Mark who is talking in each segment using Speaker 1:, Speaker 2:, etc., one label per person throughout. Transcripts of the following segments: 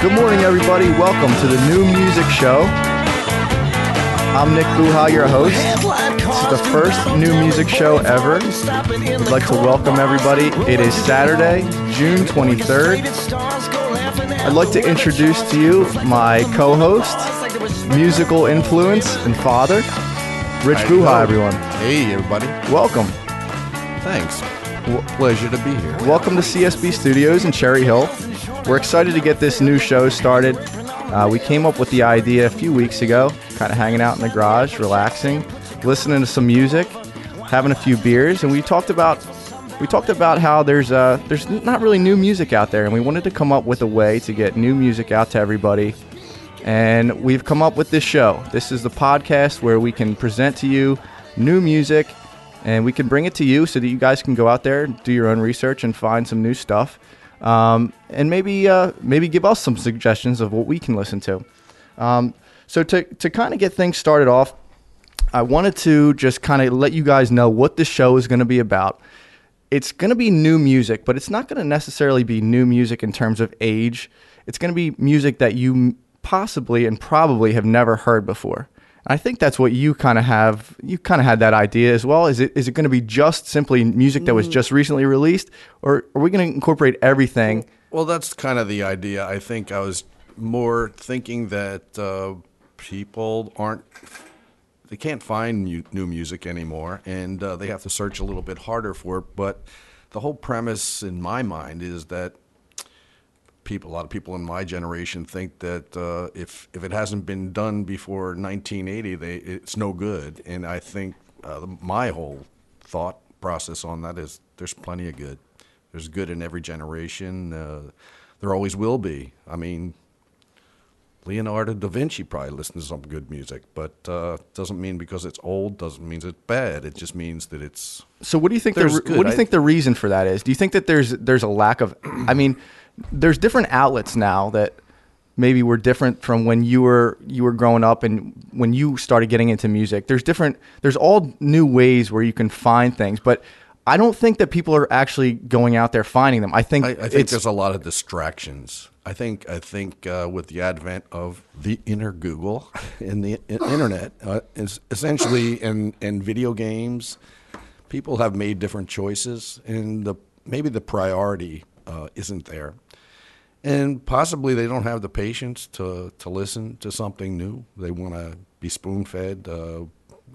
Speaker 1: Good morning, everybody. Welcome to the New Music Show. I'm Nick Buha, your host. This is the first new music show ever. I'd like to welcome everybody. It is Saturday, June 23rd. I'd like to introduce to you my co host, musical influence, and father, Rich
Speaker 2: doing?
Speaker 1: everyone.
Speaker 2: Hey, everybody.
Speaker 1: Welcome.
Speaker 2: Thanks. Pleasure to be here.
Speaker 1: Welcome to CSB Studios in Cherry Hill. We're excited to get this new show started. Uh, we came up with the idea a few weeks ago, kind of hanging out in the garage, relaxing, listening to some music, having a few beers, and we talked about we talked about how there's uh, there's not really new music out there, and we wanted to come up with a way to get new music out to everybody. And we've come up with this show. This is the podcast where we can present to you new music and we can bring it to you so that you guys can go out there, do your own research, and find some new stuff, um, and maybe uh, maybe give us some suggestions of what we can listen to. Um, so to to kind of get things started off, I wanted to just kind of let you guys know what this show is going to be about. It's going to be new music, but it's not going to necessarily be new music in terms of age. It's going to be music that you possibly and probably have never heard before. I think that's what you kind of have. You kind of had that idea as well. Is it is it going to be just simply music that was just recently released, or are we going to incorporate everything?
Speaker 2: Well, that's kind of the idea. I think I was more thinking that uh, people aren't, they can't find mu- new music anymore, and uh, they have to search a little bit harder for it. But the whole premise in my mind is that people, a lot of people in my generation, think that uh, if if it hasn't been done before 1980, they it's no good. And I think uh, my whole thought process on that is there's plenty of good. There's good in every generation. Uh, there always will be. I mean, Leonardo da Vinci probably listened to some good music, but uh, doesn't mean because it's old doesn't mean it's bad. It just means that it's
Speaker 1: So what do you think? The, what do you
Speaker 2: I-
Speaker 1: think the reason for that is? Do you think that there's there's a lack of? I mean, there's different outlets now that maybe were different from when you were you were growing up and when you started getting into music. There's different. There's all new ways where you can find things, but I don't think that people are actually going out there finding them. I think
Speaker 2: I, I think there's a lot of distractions. I think I think uh, with the advent of the inner Google and the internet, uh, is essentially in in video games, people have made different choices, and the maybe the priority uh, isn't there, and possibly they don't have the patience to to listen to something new. They want to be spoon fed. Uh,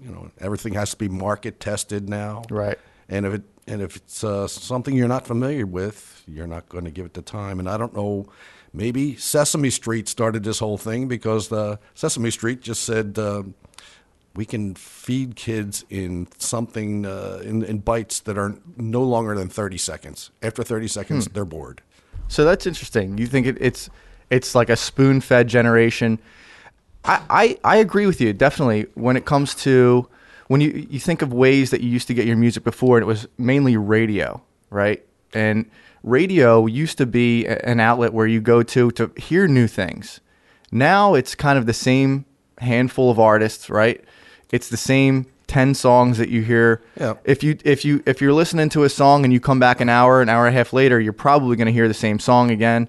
Speaker 2: you know, everything has to be market tested now.
Speaker 1: Right.
Speaker 2: And if it and if it's uh, something you're not familiar with, you're not going to give it the time. And I don't know, maybe Sesame Street started this whole thing because uh, Sesame Street just said uh, we can feed kids in something uh, in, in bites that are no longer than 30 seconds. After 30 seconds, they're bored.
Speaker 1: So that's interesting. You think it, it's it's like a spoon fed generation. I, I, I agree with you definitely when it comes to when you you think of ways that you used to get your music before, and it was mainly radio, right? And radio used to be an outlet where you go to to hear new things. Now it's kind of the same handful of artists, right? It's the same ten songs that you hear.
Speaker 2: Yeah.
Speaker 1: If you if you if you're listening to a song and you come back an hour, an hour and a half later, you're probably going to hear the same song again.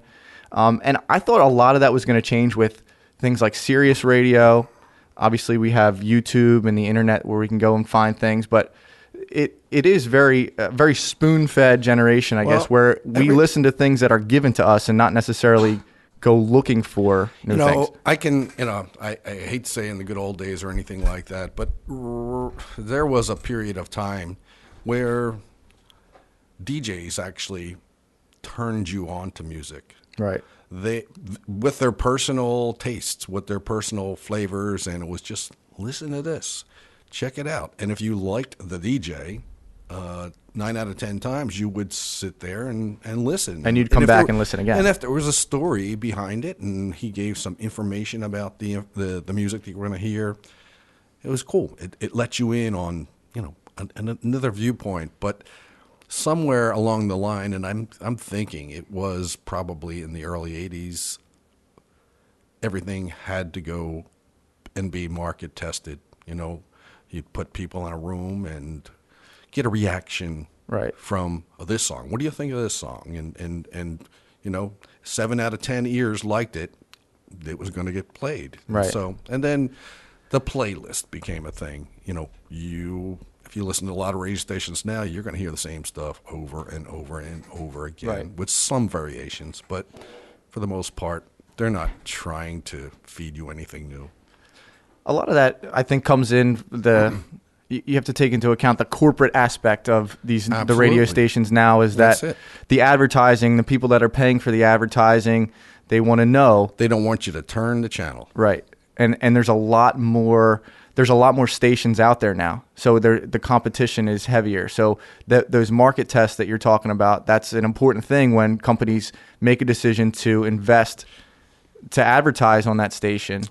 Speaker 1: Um, and I thought a lot of that was going to change with things like Sirius Radio. Obviously, we have YouTube and the internet where we can go and find things, but it it is very uh, very spoon fed generation, I
Speaker 2: Well,
Speaker 1: guess, where we
Speaker 2: every-
Speaker 1: listen to things that are given to us and not necessarily go looking for new
Speaker 2: you know,
Speaker 1: things.
Speaker 2: I can, you know, I, I hate to say in the good old days or anything like that, but r- there was a period of time where DJs actually turned you on to music.
Speaker 1: Right.
Speaker 2: They, with their personal tastes, with their personal flavors, and it was just listen to this, check it out. And if you liked the DJ, uh, nine out of ten times you would sit there and, and listen.
Speaker 1: And you'd come
Speaker 2: if
Speaker 1: back
Speaker 2: there-
Speaker 1: and listen again.
Speaker 2: And if there was a story behind it, and he gave some information about the the, the music that you were going to hear, it was cool. It, it let you in on you know an, an- another viewpoint, but somewhere along the line, and I'm I'm thinking it was probably in the early '80s. Everything had to go and be market tested. You know, you'd put people in a room and get a reaction
Speaker 1: Right.
Speaker 2: from this song. What do you think of this song? And and and you know, seven out of ten ears liked it. It was going to get played.
Speaker 1: Right.
Speaker 2: So and then the playlist became a thing. You know, you if you listen to a lot of radio stations now, you're going to hear the same stuff over and over and over again
Speaker 1: Right.
Speaker 2: with some variations, but for the most part, they're not trying to feed you anything new.
Speaker 1: a lot of that I think comes in the you have to take into account the corporate aspect of these the radio stations now is that the advertising the people that are paying for the advertising they want to know.
Speaker 2: They don't want you to turn the channel.
Speaker 1: right. And and there's a lot more there's a lot more stations out there now. So there the competition is heavier. So that those market tests that you're talking about that's an important thing when companies make a decision to invest to advertise on that station.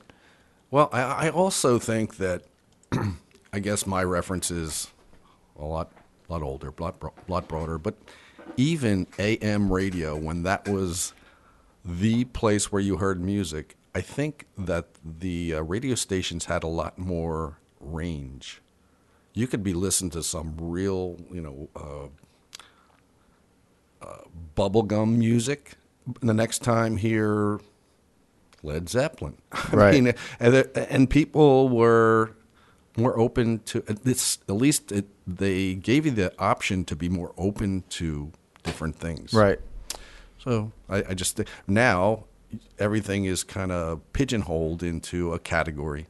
Speaker 2: Well, I, I also think that I guess my reference is a lot, lot older, lot, lot broader. But even AM radio, when that was the place where you heard music, I think that the uh, radio stations had a lot more range. You could be listening to some real, you know, uh, uh, bubblegum music. The next time hear Led Zeppelin. I
Speaker 1: Right.
Speaker 2: mean, and, and people were more open to this. At least it, they gave you the option to be more open to different things.
Speaker 1: right
Speaker 2: So I, I just now everything is kind of pigeonholed into a category.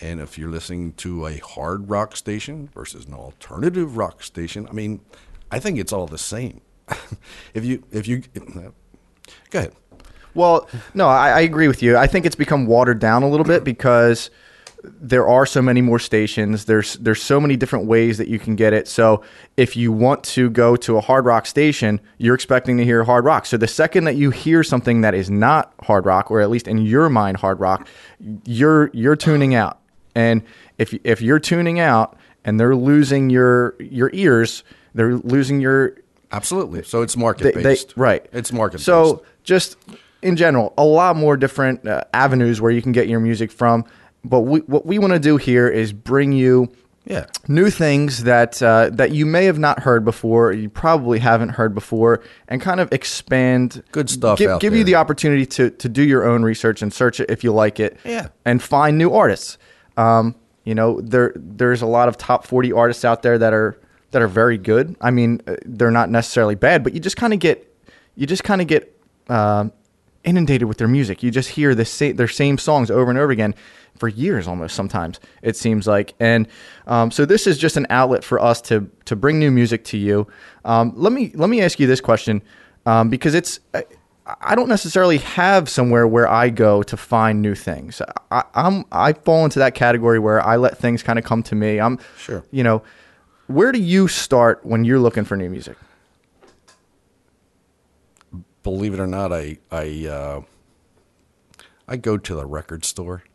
Speaker 2: And if you're listening to a hard rock station versus an alternative rock station, I mean, I think it's all the same. if you if you go ahead.
Speaker 1: Well, no, I, I agree with you. I think it's become watered down a little bit because there are so many more stations. There's there's so many different ways that you can get it. So if you want to go to a hard rock station, you're expecting to hear hard rock. So the second that you hear something that is not hard rock, or at least in your mind hard rock, you're you're tuning out. And if if you're tuning out and they're losing your your ears, they're losing your
Speaker 2: Absolutely. So it's market based.
Speaker 1: right.
Speaker 2: It's market based.
Speaker 1: So just in general, a lot more different uh, avenues where you can get your music from. But we, what we want to do here is bring you
Speaker 2: yeah.
Speaker 1: new things that uh, that you may have not heard before, you probably haven't heard before, and kind of expand
Speaker 2: Good stuff
Speaker 1: Give, give you the opportunity to to do your own research and search it if you like it.
Speaker 2: Yeah.
Speaker 1: and find new artists. Um, you know, there there's a lot of top forty artists out there that are that are very good. I mean, uh, they're not necessarily bad, but you just kind of get you just kind of get um inundated with their music. You just hear the sa- their same songs over and over again for years, almost sometimes it seems like. And um, so this is just an outlet for us to to bring new music to you. Um, let me let me ask you this question um, because it's. I, I don't necessarily have somewhere where I go to find new things. I, I'm I fall into that category where I let things kind of come to me. I'm
Speaker 2: Sure.
Speaker 1: You know, where do you start when you're looking for new music?
Speaker 2: Believe it or not, I I uh, I go to the record store.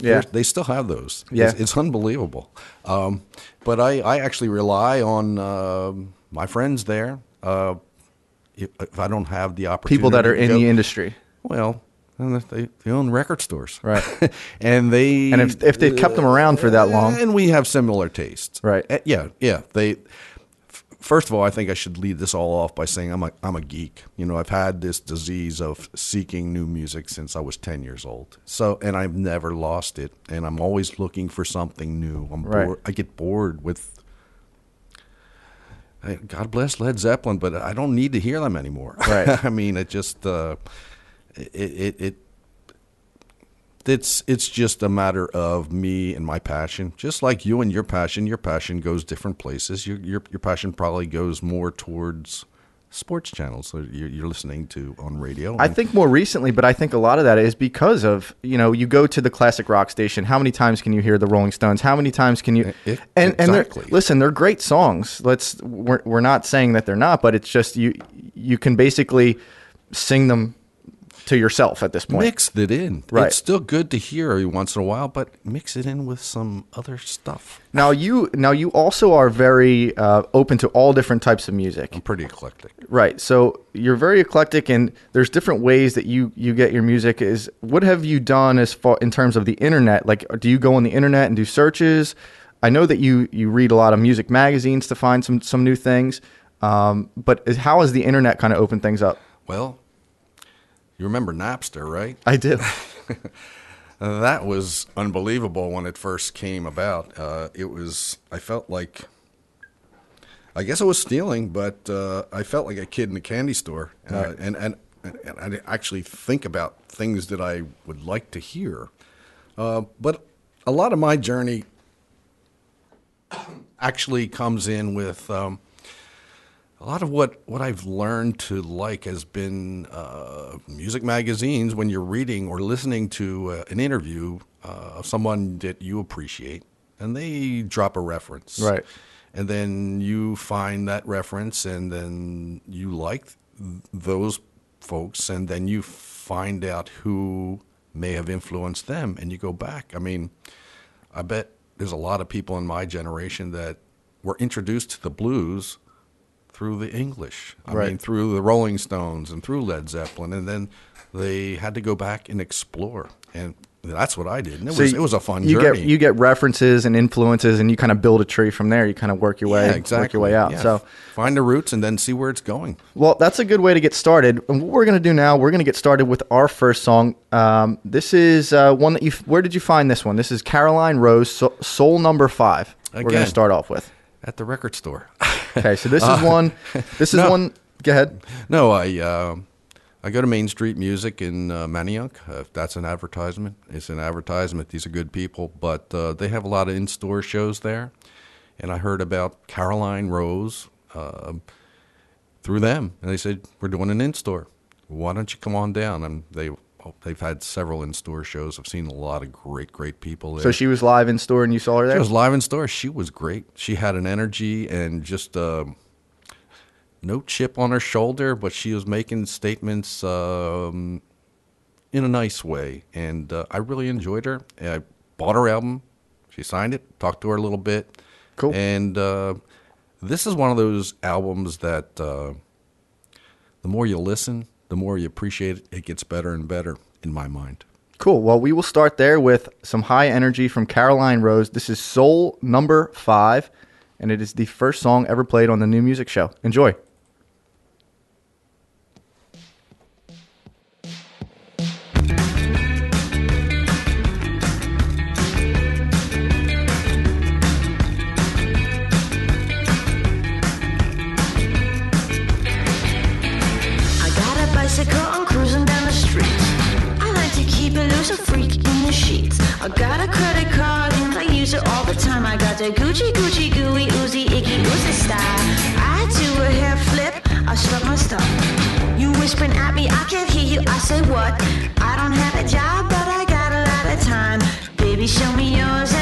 Speaker 1: Yeah.
Speaker 2: They still have those.
Speaker 1: Yeah.
Speaker 2: it's, it's unbelievable. Um, but I, I actually rely on um my friends there. Uh, if, if I don't have the opportunity,
Speaker 1: People that are in
Speaker 2: go-
Speaker 1: the industry.
Speaker 2: well, they they own record stores,
Speaker 1: Right.
Speaker 2: and they
Speaker 1: And if- if they've kept them around for that long.
Speaker 2: and we have similar tastes,
Speaker 1: Right.
Speaker 2: Uh, yeah, yeah. They first of all, I think I should lead this all off by saying I'm a I'm a geek. You know, I've had this disease of seeking new music since I was ten years old. So, and I've never lost it, and I'm always looking for something new. I'm
Speaker 1: Right.
Speaker 2: bored. I get bored with. God bless Led Zeppelin, but I don't need to hear them anymore.
Speaker 1: Right.
Speaker 2: I mean, it just uh, it, it it it's it's just a matter of me and my passion. Just like you and your passion, your passion goes different places. Your your your passion probably goes more towards sports channels that you're, you're listening to on radio.
Speaker 1: I think more recently, but I think a lot of that is because of you know you go to the classic rock station. How many times can you hear the Rolling Stones? How many times can you?
Speaker 2: E-
Speaker 1: and and they're, listen, they're great songs. Let's we're we're not saying that they're not, but it's just you you can basically sing them to yourself at this point.
Speaker 2: Mixed it in.
Speaker 1: Right.
Speaker 2: It's still good to hear every once in a while, but mix it in with some other stuff.
Speaker 1: Now you now you also are very uh, open to all different types of music.
Speaker 2: I'm pretty eclectic.
Speaker 1: Right. So you're very eclectic, and there's different ways that you you get your music. Is what have you done as far in terms of the internet? Like, do you go on the internet and do searches? I know that you you read a lot of music magazines to find some some new things. Um, but is, how has the internet kind of opened things up?
Speaker 2: Well, you remember Napster, right?
Speaker 1: I do.
Speaker 2: That was unbelievable when it first came about. Uh, it was, I felt like, I guess I was stealing, but uh, I felt like a kid in a candy store. Uh,
Speaker 1: Right.
Speaker 2: and, and, and I actually think about things that I would like to hear. Uh, but a lot of my journey actually comes in with um, a lot of what, what I've learned to like has been uh, music magazines when you're reading or listening to uh, an interview uh, of someone that you appreciate and they drop a reference.
Speaker 1: Right.
Speaker 2: And then you find that reference and then you like th- those folks and then you find out who may have influenced them and you go back. I mean, I bet there's a lot of people in my generation that were introduced to the blues through the English. I
Speaker 1: Right.
Speaker 2: mean, through the Rolling Stones and through Led Zeppelin, and then they had to go back and explore, and that's what I did. And it was
Speaker 1: you-
Speaker 2: it was a fun
Speaker 1: you
Speaker 2: journey.
Speaker 1: get you get references and influences, and you kind of build a tree from there. You kind of work your way
Speaker 2: yeah, exactly.
Speaker 1: work your way out.
Speaker 2: Yeah.
Speaker 1: So.
Speaker 2: find the roots and then see where it's going.
Speaker 1: Well, that's a good way to get started. And what we're going to do now, we're going to get started with our first song. Um, this is uh, one that you. Where did you find this one? This is Caroline Rose, so, Soul Number Five. We're going to start off with.
Speaker 2: At the record store.
Speaker 1: Okay, so this is one. This is
Speaker 2: no.
Speaker 1: one. Go ahead.
Speaker 2: no, I uh, I go to Main Street Music in uh, Manayunk. Uh, if that's an advertisement, it's an advertisement. These are good people, but uh, they have a lot of in-store shows there. And I heard about Caroline Rose uh, through them, and they said we're doing an in-store. Why don't you come on down? And they they've had several in-store shows. I've seen a lot of great great people there.
Speaker 1: So she was live in store, and you saw her there.
Speaker 2: She was live in store. She was great. She had an energy and just uh, no chip on her shoulder, but she was making statements um, in a nice way, and uh, I really enjoyed her. And I bought her album. She signed it. Talked to her a little bit.
Speaker 1: Cool.
Speaker 2: And uh, this is one of those albums that uh, the more you listen, the more you appreciate it. It gets better and better in my mind.
Speaker 1: Cool. Well, we will start there with some high energy from Caroline Rose. This is Soul Number Five, and it is the first song ever played on the new music show. Enjoy.
Speaker 3: Got the Gucci, Gucci, gooey, oozy, icky, oozy style. I do a hair flip, I start my stuff. You whispering at me, I can't hear you. I say what? I don't have a job, but I got a lot of time. Baby, show me yours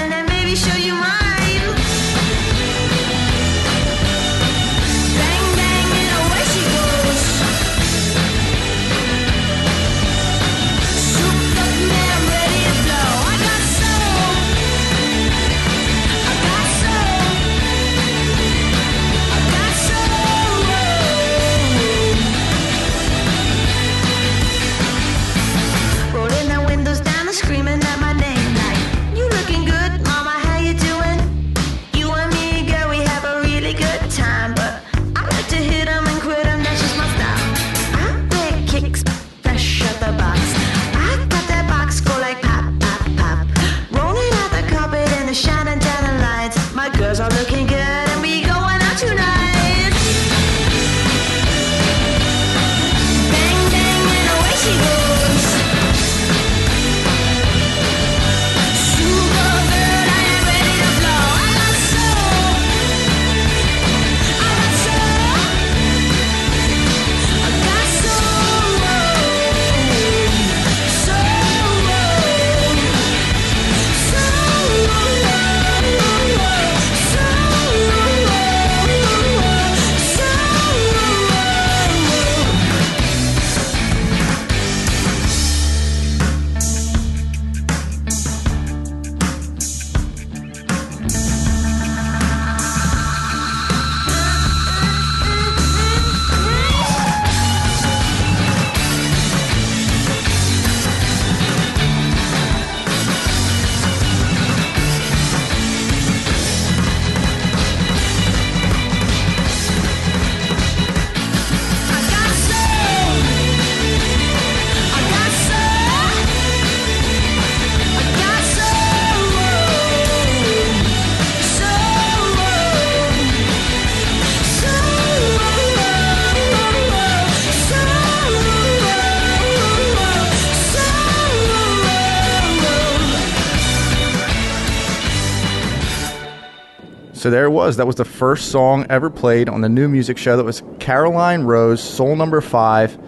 Speaker 1: was. That was the first song ever played on the new music show. That was Caroline Rose, Soul Number Five.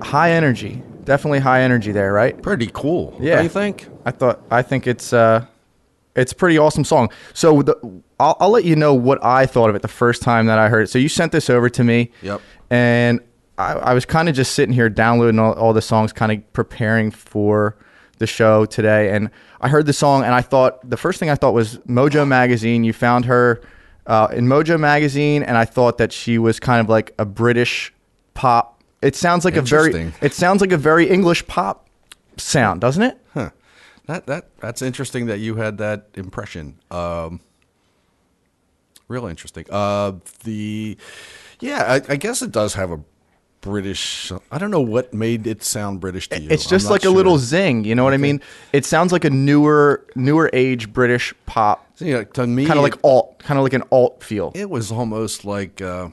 Speaker 1: High energy, definitely high energy there, right?
Speaker 2: Pretty cool.
Speaker 1: Yeah.
Speaker 2: You think?
Speaker 1: I thought I think it's uh, it's a pretty awesome song. So the, I'll, I'll let you know what I thought of it the first time that I heard it. So you sent this over to me.
Speaker 2: Yep.
Speaker 1: And I, I was kind of just sitting here downloading all, all the songs, kind of preparing for the show today. And I heard the song, and I thought the first thing I thought was Mojo Magazine. You found her uh, in Mojo Magazine, and I thought that she was kind of like a British pop. It sounds like a very. It sounds like a very English pop sound, doesn't it?
Speaker 2: Huh. That that that's interesting that you had that impression. Um, real interesting. Uh, the yeah, I, I guess it does have a British. I don't know what made it sound British to you.
Speaker 1: It's just like a little zing. You know what I mean? It sounds like a newer, newer age British pop,
Speaker 2: So, yeah, to me,
Speaker 1: kind of like alt, kind of like an alt feel.
Speaker 2: It was almost like uh,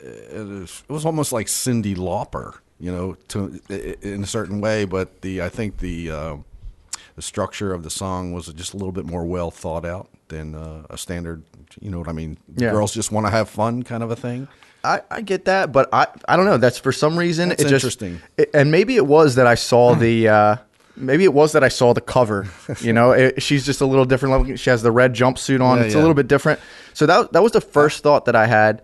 Speaker 2: it, was, almost like Cyndi Lauper, you know, to in a certain way. But the I think the uh, the structure of the song was just a little bit more well thought out than uh, a standard. You know what I mean?
Speaker 1: Yeah.
Speaker 2: Girls just want to have fun, kind of a thing.
Speaker 1: I, I get that, but I, I don't know. That's for some reason
Speaker 2: That's
Speaker 1: it just
Speaker 2: interesting.
Speaker 1: it- and maybe it was that I saw the. Uh, Maybe it was that I saw the cover. You know, it, she's just a little different. level. She has the red jumpsuit on.
Speaker 2: Yeah,
Speaker 1: it's
Speaker 2: yeah.
Speaker 1: a little bit different. So that that was the first thought that I had.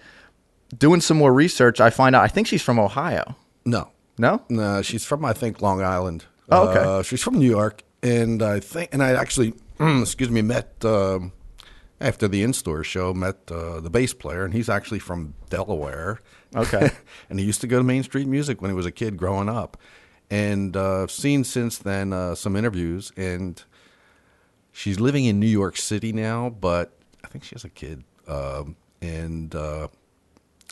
Speaker 1: Doing some more research, I find out. I think she's from Ohio.
Speaker 2: No,
Speaker 1: No,
Speaker 2: no, she's from I think Long Island.
Speaker 1: Oh, okay.
Speaker 2: Uh, she's from New York, and I think, and I actually, excuse me, met um, after the in-store show. Met uh, the bass player, and he's actually from Delaware.
Speaker 1: Okay.
Speaker 2: and he used to go to Main Street Music when he was a kid growing up, and uh, I've seen since then uh, some interviews, and she's living in New York City now, but I think she has a kid, um, and. Uh,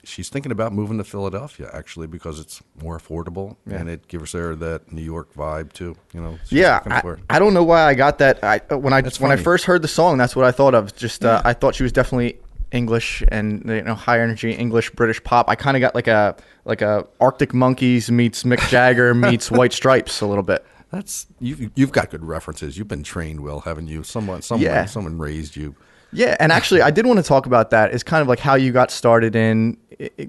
Speaker 2: She's thinking about moving to Philadelphia actually because it's more affordable
Speaker 1: Yeah.
Speaker 2: and it gives her that New York vibe too. You know,
Speaker 1: Yeah, I, I don't know why I got that. I when I
Speaker 2: That's
Speaker 1: when I first heard the song, that's what I thought of. Just uh, I thought she was definitely English and you know high energy English British pop. I kind of got like a like a Arctic Monkeys meets Mick Jagger meets White Stripes a little bit.
Speaker 2: That's you've you've got good references. You've been trained well, haven't you? Someone someone
Speaker 1: Yeah.
Speaker 2: someone raised you.
Speaker 1: Yeah, and actually, I did want to talk about that. Is kind of like how you got started in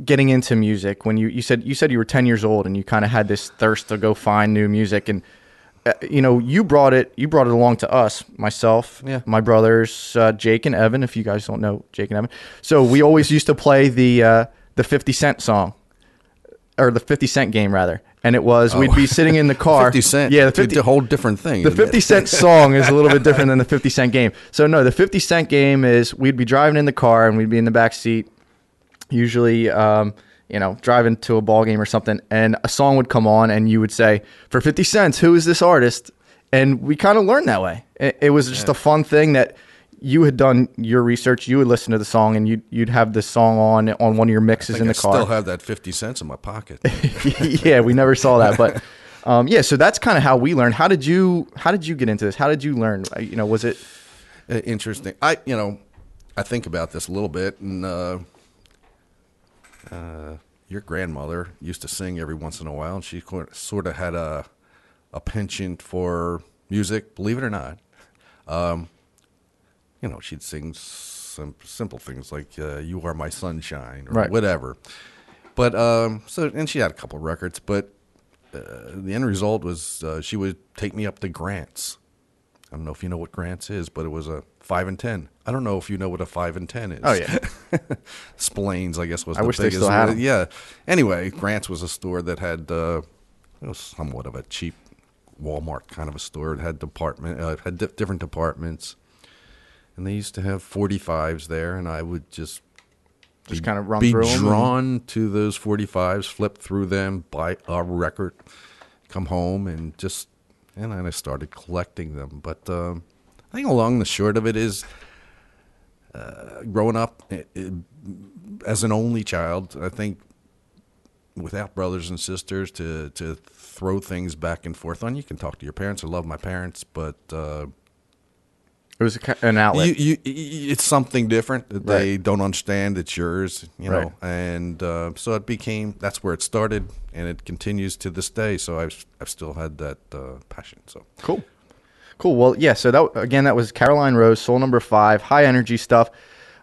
Speaker 1: getting into music. When you you said you said you were ten years old and you kind of had this thirst to go find new music, and you know you brought it you brought it along to us, myself,
Speaker 2: Yeah.
Speaker 1: my brothers, uh, Jake and Evan. If you guys don't know Jake and Evan, so we always used to play the uh, the Fifty Cent song or the Fifty Cent game rather, and it was we'd be sitting in the car.
Speaker 2: Fifty Cent,
Speaker 1: yeah, the
Speaker 2: it's a whole different thing.
Speaker 1: the 50 Cent song is a little bit different than the 50 Cent game. So no, the 50 Cent game is we'd be driving in the car and we'd be in the back seat, usually, um, you know, driving to a ball game or something, and a song would come on, and you would say, "For 50 cents, who is this artist?" And we kind of learned that way. It, it was just a fun thing that you had done your research. You would listen to the song, and you'd you'd have the song on on one of your
Speaker 2: I
Speaker 1: mixes in
Speaker 2: I
Speaker 1: the car.
Speaker 2: still have that fifty cents in my pocket.
Speaker 1: yeah, we never saw that, but um, yeah. So that's kind of how we learned. How did you How did you get into this? How did you learn? Uh, You know, was it?
Speaker 2: Uh, Interesting. I you know, I think about this a little bit, and uh, uh, your grandmother used to sing every once in a while, and she sort of had a a penchant for music. Believe it or not, um, you know, she'd sing some simple things like uh, "You Are My Sunshine" or
Speaker 1: Right.
Speaker 2: whatever. But um, so, and she had a couple records, but uh, the end result was uh, she would take me up to Grants. I don't know if you know what Grants is, but it was a five and ten. I don't know if you know what a five and ten is.
Speaker 1: Oh yeah,
Speaker 2: Splains, I guess, was
Speaker 1: I
Speaker 2: the
Speaker 1: wish they
Speaker 2: biggest.
Speaker 1: still had.
Speaker 2: Yeah. Anyway, Grants was a store that had uh, it was somewhat of a cheap Walmart kind of a store. It had department, uh, it had di- different departments, and they used to have forty fives there, and I would just
Speaker 1: Just
Speaker 2: be-
Speaker 1: kinda run
Speaker 2: be
Speaker 1: through 'em and-
Speaker 2: drawn to those forty fives, flip through them, buy a record, come home, and just and then I started collecting them. But um, I think along the short of it is uh, growing up eh, eh, as an only child, I think without brothers and sisters to to throw things back and forth on. You can talk to your parents. I love my parents, but uh,
Speaker 1: it was a, an outlet.
Speaker 2: you, you, it's something different that they don't understand. It's yours, you know,
Speaker 1: Right.
Speaker 2: and uh, so it became. That's where it started, and it continues to this day. So I've I've still had that uh, passion. So
Speaker 1: Cool. Cool. Well, yeah. So that again, that was Caroline Rose, Soul Number Five, high energy stuff.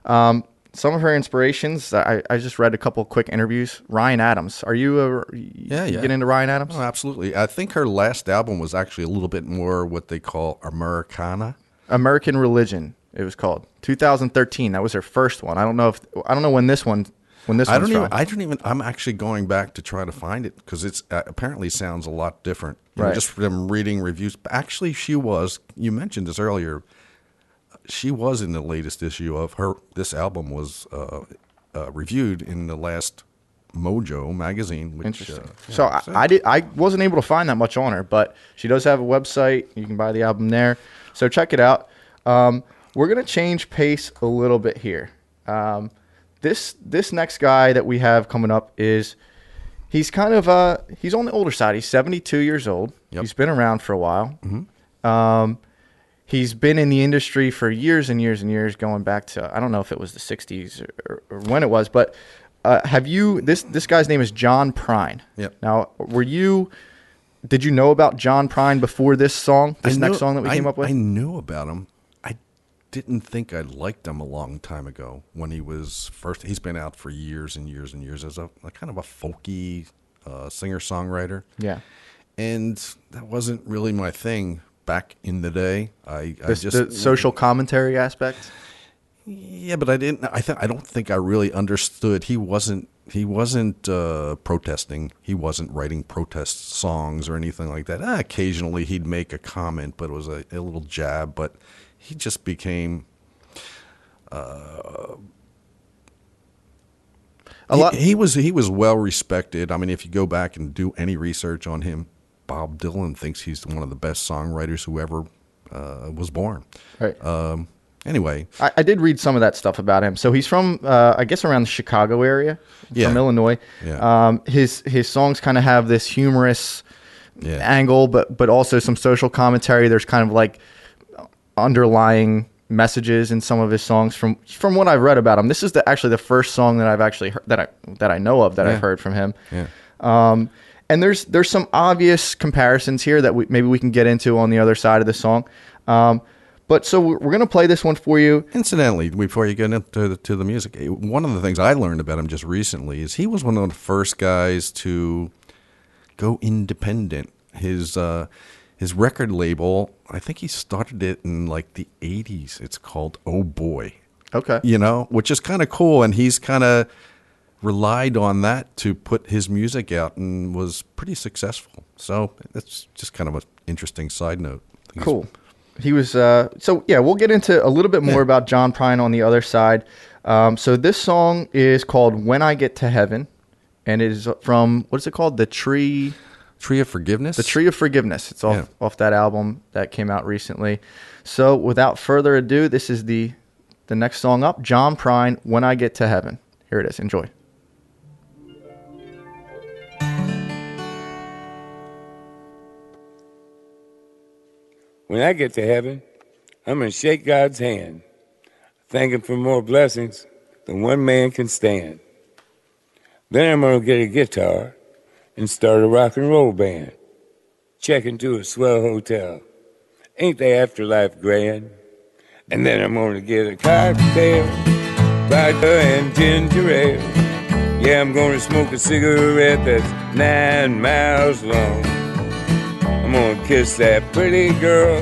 Speaker 1: Um, some of her inspirations. I, I just read a couple quick interviews. Ryan Adams. Are you a
Speaker 2: Yeah,
Speaker 1: you
Speaker 2: yeah.
Speaker 1: get into Ryan Adams?
Speaker 2: Oh, absolutely. I think her last album was actually a little bit more what they call Americana.
Speaker 1: American Religion. It was called 2013. That was her first one. I don't know if I don't know when this one when this
Speaker 2: I don't even.
Speaker 1: from.
Speaker 2: I don't even. I'm actually going back to try to find it because it's uh, apparently sounds a lot different. You know,
Speaker 1: Right.
Speaker 2: just from reading reviews. Actually, she was. You mentioned this earlier. She was in the latest issue of her. This album was uh, uh, reviewed in the last Mojo magazine. Which,
Speaker 1: Interesting.
Speaker 2: Uh,
Speaker 1: so I, I did. I wasn't able to find that much on her, but she does have a website. You can buy the album there. So check it out. Um, we're gonna change pace a little bit here. Um, this this next guy that we have coming up is he's kind of uh he's on the older side. He's 72 years old.
Speaker 2: Yep.
Speaker 1: He's been around for a while. Um, he's been in the industry for years and years and years, going back to I don't know if it was the '60s or, or when it was, but uh, have you this this guy's name is John Prine.
Speaker 2: Yep.
Speaker 1: Now, were you? Did you know about John Prine before this song? This next song that we
Speaker 2: I-
Speaker 1: came up with.
Speaker 2: I knew about him. I didn't think I liked him a long time ago when he was first. He's been out for years and years and years as a, a kind of a folky uh, singer songwriter.
Speaker 1: yeah.
Speaker 2: and that wasn't really my thing back in the day. I, I just
Speaker 1: the social commentary aspect.
Speaker 2: Yeah, but I didn't. I th- I don't think I really understood. He wasn't. He wasn't uh, protesting. He wasn't writing protest songs or anything like that. Ah, occasionally he'd make a comment, but it was a, a little jab. But he just became
Speaker 1: A
Speaker 2: he,
Speaker 1: lot.
Speaker 2: he was he was well respected. I mean, if you go back and do any research on him, Bob Dylan thinks he's one of the best songwriters who ever uh, was born.
Speaker 1: Right.
Speaker 2: Um, anyway,
Speaker 1: I, I did read some of that stuff about him. So he's from, uh, I guess, around the Chicago area,
Speaker 2: Yeah.
Speaker 1: from Illinois.
Speaker 2: Yeah.
Speaker 1: Um, his his songs kind of have this humorous
Speaker 2: Yeah.
Speaker 1: angle, but but also some social commentary. There's kind of like underlying messages in some of his songs. From from what I've read about him, this is the actually the first song that I've actually heard, that I that I know of that
Speaker 2: Yeah.
Speaker 1: I've heard from him.
Speaker 2: Yeah.
Speaker 1: Um, and there's there's some obvious comparisons here that we, maybe we can get into on the other side of the song. Um, but so we're, we're gonna play this one for you.
Speaker 2: Incidentally, before you get into the, to the music, eh, one of the things I learned about him just recently is he was one of the first guys to go independent. His uh, his record label, I think he started it in like the '80s. It's called Oh Boy,
Speaker 1: Okay.
Speaker 2: you know, which is kind of cool, and he's kind of relied on that to put his music out and was pretty successful. So that's just kind of an interesting side note. He's-
Speaker 1: Cool. He was uh, so yeah. We'll get into a little bit more
Speaker 2: Yeah.
Speaker 1: about John Prine on the other side. Um, so this song is called "When I Get to Heaven," and it is from what is it called? The Tree,
Speaker 2: Tree of Forgiveness.
Speaker 1: the Tree of Forgiveness. It's off
Speaker 2: Yeah.
Speaker 1: off that album that came out recently. So without further ado, this is the the next song up. John Prine, "When I Get to Heaven." Here it is. Enjoy.
Speaker 4: When I get to heaven, I'm going to shake God's hand, thank Him for more blessings than one man can stand. Then I'm going to get a guitar and start a rock and roll band. Check into a swell hotel. Ain't the afterlife grand? And then I'm going to get a cocktail, vodka and ginger ale. Yeah, I'm going to smoke a cigarette that's nine miles long. I'm gonna kiss that pretty girl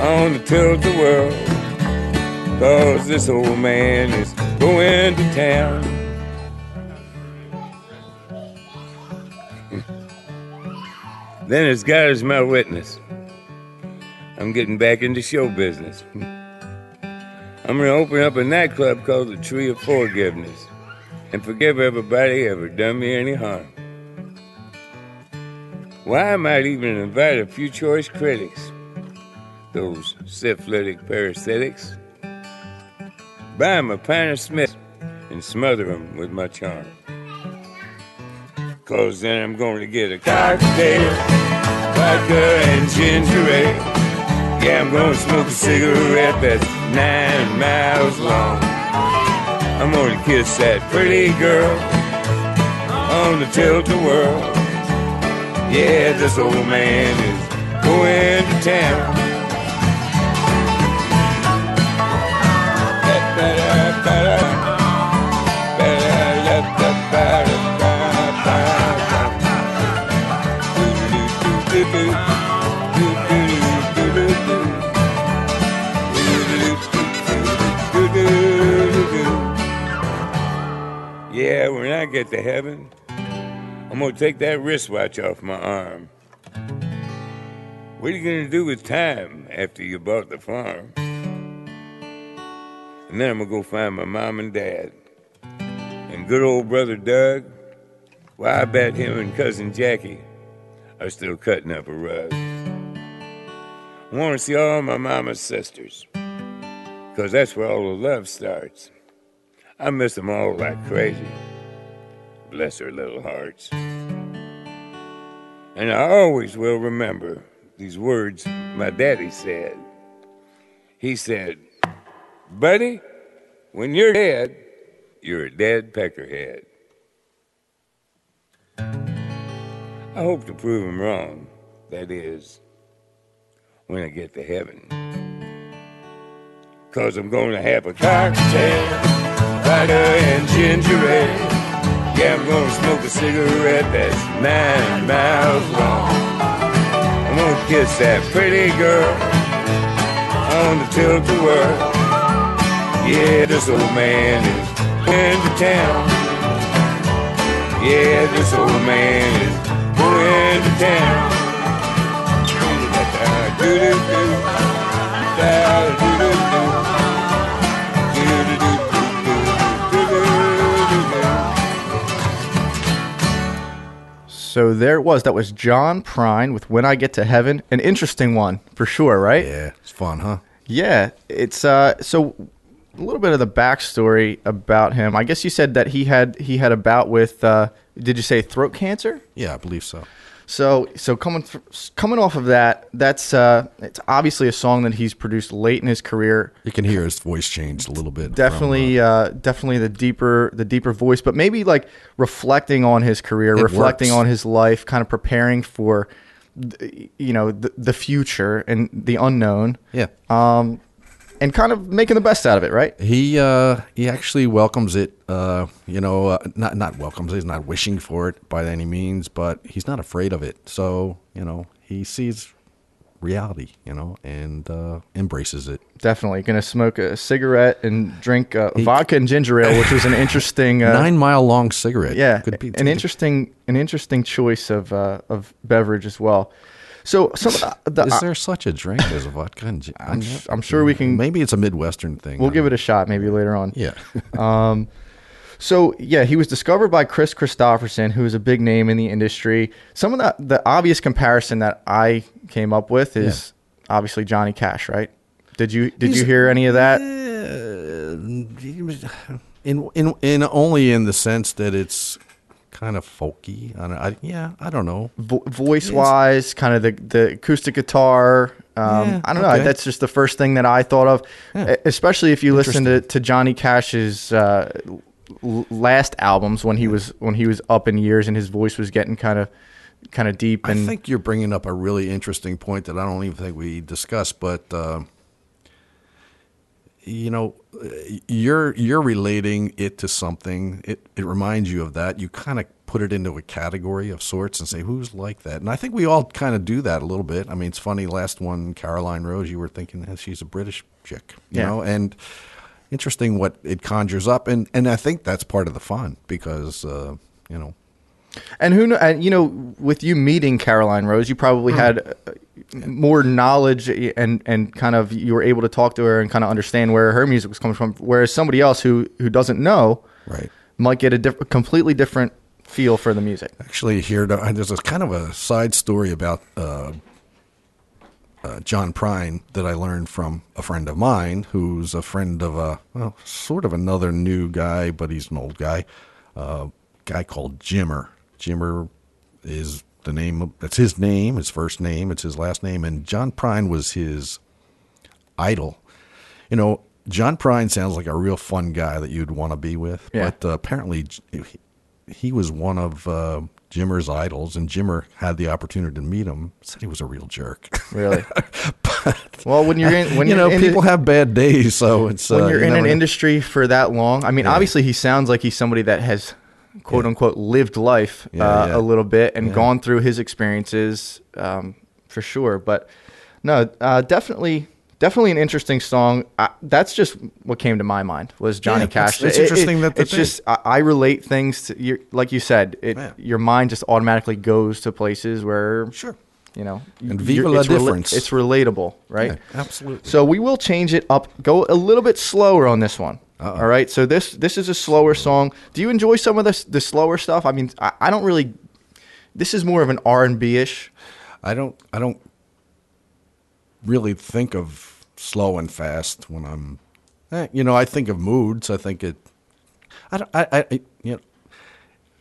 Speaker 4: on the tilt-a-whirl. Cause this old man is going to town. then as God is my witness, I'm getting back into show business. I'm gonna open up a nightclub called the Tree of Forgiveness and forgive everybody ever done me any harm. Why I might even invite a few choice critics, those syphilitic parasitics. Buy 'em a pint of Smithwick's and smother 'em with my charm. Cause then I'm going to get a cocktail, vodka and ginger ale. Yeah, I'm going to smoke a cigarette that's nine miles long. I'm going to kiss that pretty girl on the tilt-a-whirl. Yeah, this old man is going to town. Yeah, when I get to heaven. I'm gonna take that wristwatch off my arm. What are you gonna do with time after you bought the farm? And then I'm gonna go find my mom and dad. And good old brother Doug, well, I bet him and cousin Jackie are still cutting up a rug. I wanna see all my mama's sisters, cause that's where all the love starts. I miss them all like crazy. Bless her little hearts. And I always will remember these words my daddy said. He said, Buddy, when you're dead, you're a dead peckerhead. I hope to prove him wrong. That is, when I get to heaven. Cause I'm gonna have a cocktail, vodka and ginger ale. I'm gonna smoke a cigarette that's nine miles long. I'm gonna kiss that pretty girl on the tilt-a-whirl. Yeah, this old man is going to town. Yeah, this old man is going to town. Do-do-do, do-do-do,
Speaker 1: So there it was. That was John Prine with "When I Get to Heaven." An interesting one for sure, right?
Speaker 2: Yeah, it's fun, huh?
Speaker 1: Yeah, it's uh so a little bit of the backstory about him. I guess you said that he had he had a bout with uh did you say throat cancer?
Speaker 2: Yeah, I believe so.
Speaker 1: So so coming th- coming off of that, that's uh it's obviously a song that he's produced late in his career.
Speaker 2: You can hear his voice change a little bit. from,
Speaker 1: Definitely uh definitely the deeper the deeper voice, but maybe like reflecting on his career, reflecting
Speaker 2: works.
Speaker 1: on his life, kind of preparing for you know the, the future and the unknown.
Speaker 2: yeah.
Speaker 1: um, and kind of making the best out of it, right?
Speaker 2: He uh, he actually welcomes it. Uh, you know, uh, not not welcomes. it, He's not wishing for it by any means, but he's not afraid of it. So you know, he sees reality. You know, and uh, embraces it.
Speaker 1: Definitely gonna smoke a cigarette and drink uh, vodka and ginger ale, which was an interesting uh,
Speaker 2: Nine mile long cigarette.
Speaker 1: yeah,
Speaker 2: could be
Speaker 1: an interesting an interesting choice of uh, of beverage as well. So some the,
Speaker 2: Is uh, there such a drink as a vodka? And gin?
Speaker 1: I'm, I'm sure we can.
Speaker 2: Maybe it's a Midwestern thing.
Speaker 1: We'll give it a shot maybe later on.
Speaker 2: Yeah.
Speaker 1: Um, so yeah, he was discovered by Kris Kristofferson, who is a big name in the industry. Some of the the obvious comparison that I came up with is obviously Johnny Cash, right? Did you did you hear any of that?
Speaker 2: Uh, in in in only in the sense that it's kind of folky. I, I yeah, I don't know.
Speaker 1: Vo- voice wise, kind of the the acoustic guitar. Um,
Speaker 2: Yeah,
Speaker 1: I don't know.
Speaker 2: okay.
Speaker 1: That's just the first thing that I thought of, e- especially if you listen to, to Johnny Cash's uh, last albums when he was when he was up in years and his voice was getting kind of kind of deep
Speaker 2: I think you're bringing up a really interesting point that I don't even think we discussed, but uh, you know, you're you're relating it to something. It it reminds you of that. You kind of put it into a category of sorts and say who's like that. And I think we all kind of do that a little bit. I mean, it's funny. Last one, Caroline Rose, you were thinking eh, she's a British chick, you
Speaker 1: Yeah.
Speaker 2: know, and interesting what it conjures up, and and I think that's part of the fun because uh, you know.
Speaker 1: And who? And you know, with you meeting Caroline Rose, you probably had uh, more knowledge and and kind of you were able to talk to her and kind of understand where her music was coming from. Whereas somebody else who who doesn't know,
Speaker 2: Right.
Speaker 1: might get a diff- completely different feel for the music.
Speaker 2: actually here there's a kind of a side story about uh, uh, John Prine that I learned from a friend of mine who's a friend of a well sort of another new guy but he's an old guy uh, guy called Jimmer Jimmer is the name of, that's his name his first name it's his last name and John Prine was his idol you know John Prine sounds like a real fun guy that you'd want to be with
Speaker 1: Yeah.
Speaker 2: but uh, apparently he, he was one of uh, Jimmer's idols, and Jimmer had the opportunity to meet him. Said he was a real jerk.
Speaker 1: Really. well, when you're in when
Speaker 2: you know, people
Speaker 1: the-
Speaker 2: have bad days, so it's
Speaker 1: when
Speaker 2: uh,
Speaker 1: you're
Speaker 2: you
Speaker 1: in an
Speaker 2: know.
Speaker 1: industry for that long. I mean, obviously, he sounds like he's somebody that has quote unquote lived life
Speaker 2: Yeah,
Speaker 1: uh,
Speaker 2: yeah.
Speaker 1: a little bit and gone through his experiences um, for sure. But no, uh, definitely, definitely an interesting song. I, that's just what came to my mind was Johnny
Speaker 2: Yeah,
Speaker 1: Cash.
Speaker 2: it's- it's
Speaker 1: It- it-
Speaker 2: interesting that the
Speaker 1: it's
Speaker 2: thing-
Speaker 1: just I, I relate things to your, like you said. It, Your mind just automatically goes to places where
Speaker 2: Sure.
Speaker 1: you know
Speaker 2: And viva la
Speaker 1: it's rela-
Speaker 2: difference.
Speaker 1: it's relatable, right?
Speaker 2: Yeah, absolutely.
Speaker 1: So we will change it up, go a little bit slower on this one. All right. So this this is a slower song. Do you enjoy some of this the slower stuff? I mean, I, I don't really. This is more of an R and B ish.
Speaker 2: I don't I don't really think of slow and fast when I'm eh, you know I think of moods I think it I don't, I, I you know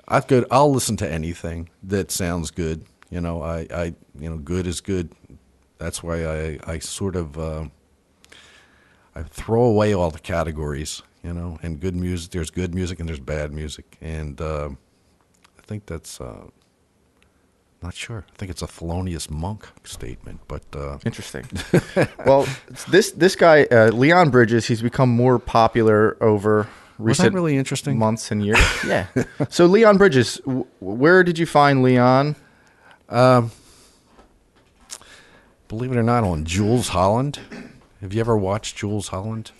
Speaker 2: I could I'll listen to anything that sounds good you know I I you know good is good that's why I I sort of uh, I throw away all the categories you know and good music there's good music and there's bad music and uh, I think that's uh, not sure. I think it's a Thelonious Monk statement, but uh,
Speaker 1: Interesting. well, this this guy uh, Leon Bridges, he's become more popular over recent
Speaker 2: really interesting?
Speaker 1: months and years. yeah. So Leon Bridges, w- where did you find Leon?
Speaker 2: Believe it or not, on Jools Holland. Have you ever watched Jools Holland?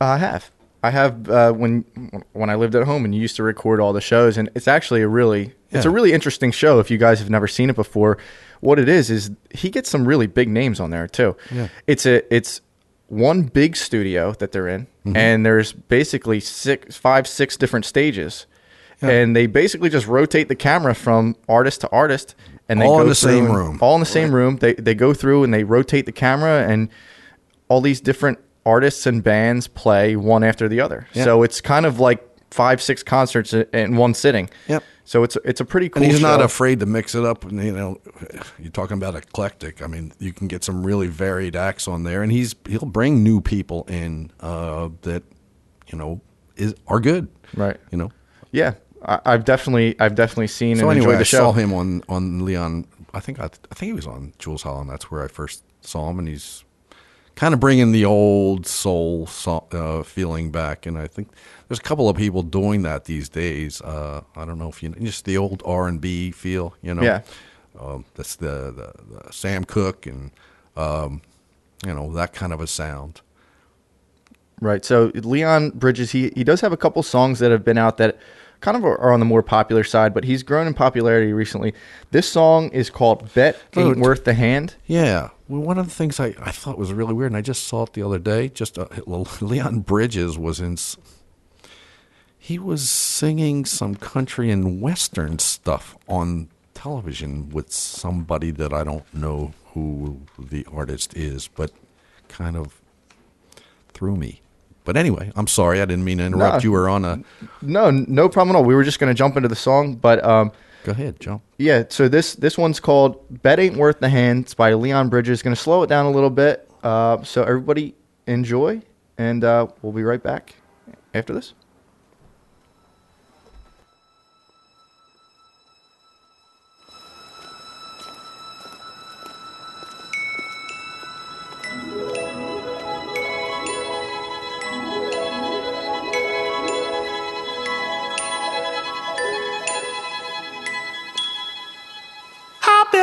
Speaker 1: I have. I have uh, when when I lived at home and you used to record all the shows, and it's actually a really it's a really interesting show. If you guys have never seen it before, what it is is he gets some really big names on there too.
Speaker 2: Yeah.
Speaker 1: It's a it's one big studio that they're in,
Speaker 2: Mm-hmm.
Speaker 1: and there's basically six, five, six different stages,
Speaker 2: Yeah.
Speaker 1: and they basically just rotate the camera from artist to artist, and they
Speaker 2: All in
Speaker 1: go
Speaker 2: the same
Speaker 1: and-
Speaker 2: room.
Speaker 1: all in the same room. They they go through and they rotate the camera and all these different artists and bands play one after the other.
Speaker 2: Yeah.
Speaker 1: So it's kind of like five, six concerts in one sitting.
Speaker 2: Yep.
Speaker 1: So it's it's a pretty cool.
Speaker 2: And he's not afraid to mix it up. And you know, you're talking about eclectic. I mean, you can get some really varied acts on there, and he's he'll bring new people in uh, that you know is are good.
Speaker 1: Right.
Speaker 2: You know.
Speaker 1: Yeah, I, I've definitely I've definitely seen
Speaker 2: So
Speaker 1: and
Speaker 2: anyway,
Speaker 1: enjoyed
Speaker 2: I
Speaker 1: the show.
Speaker 2: saw him on on Leon. I think I, I think he was on Jools Holland. That's where I first saw him, and he's kind of bringing the old soul so, uh, feeling back. And I think there's a couple of people doing that these days. Uh, I don't know if you just the old R and B feel. You know,
Speaker 1: Yeah.
Speaker 2: Um, that's the, the, the Sam Cooke and um, you know that kind of a sound.
Speaker 1: Right. So Leon Bridges, he he does have a couple songs that have been out that kind of are on the more popular side, but he's grown in popularity recently. This song is called "Bet Ain't Worth the Hand."
Speaker 2: Yeah. Well, one of the things I, I thought was really weird, and I just saw it the other day. Just uh, Leon Bridges was in. He was singing some country and western stuff on television with somebody that I don't know who the artist is, but kind of threw me. But anyway, I'm sorry. I didn't mean to interrupt.
Speaker 1: No.
Speaker 2: You were on a.
Speaker 1: No, no problem at all. We were just going to jump into the song, but um,
Speaker 2: Go ahead, Joe.
Speaker 1: yeah. So this this one's called "Bet Ain't Worth the Hand." It's by Leon Bridges. Going to slow it down a little bit, uh, so everybody enjoy, and uh, we'll be right back after this.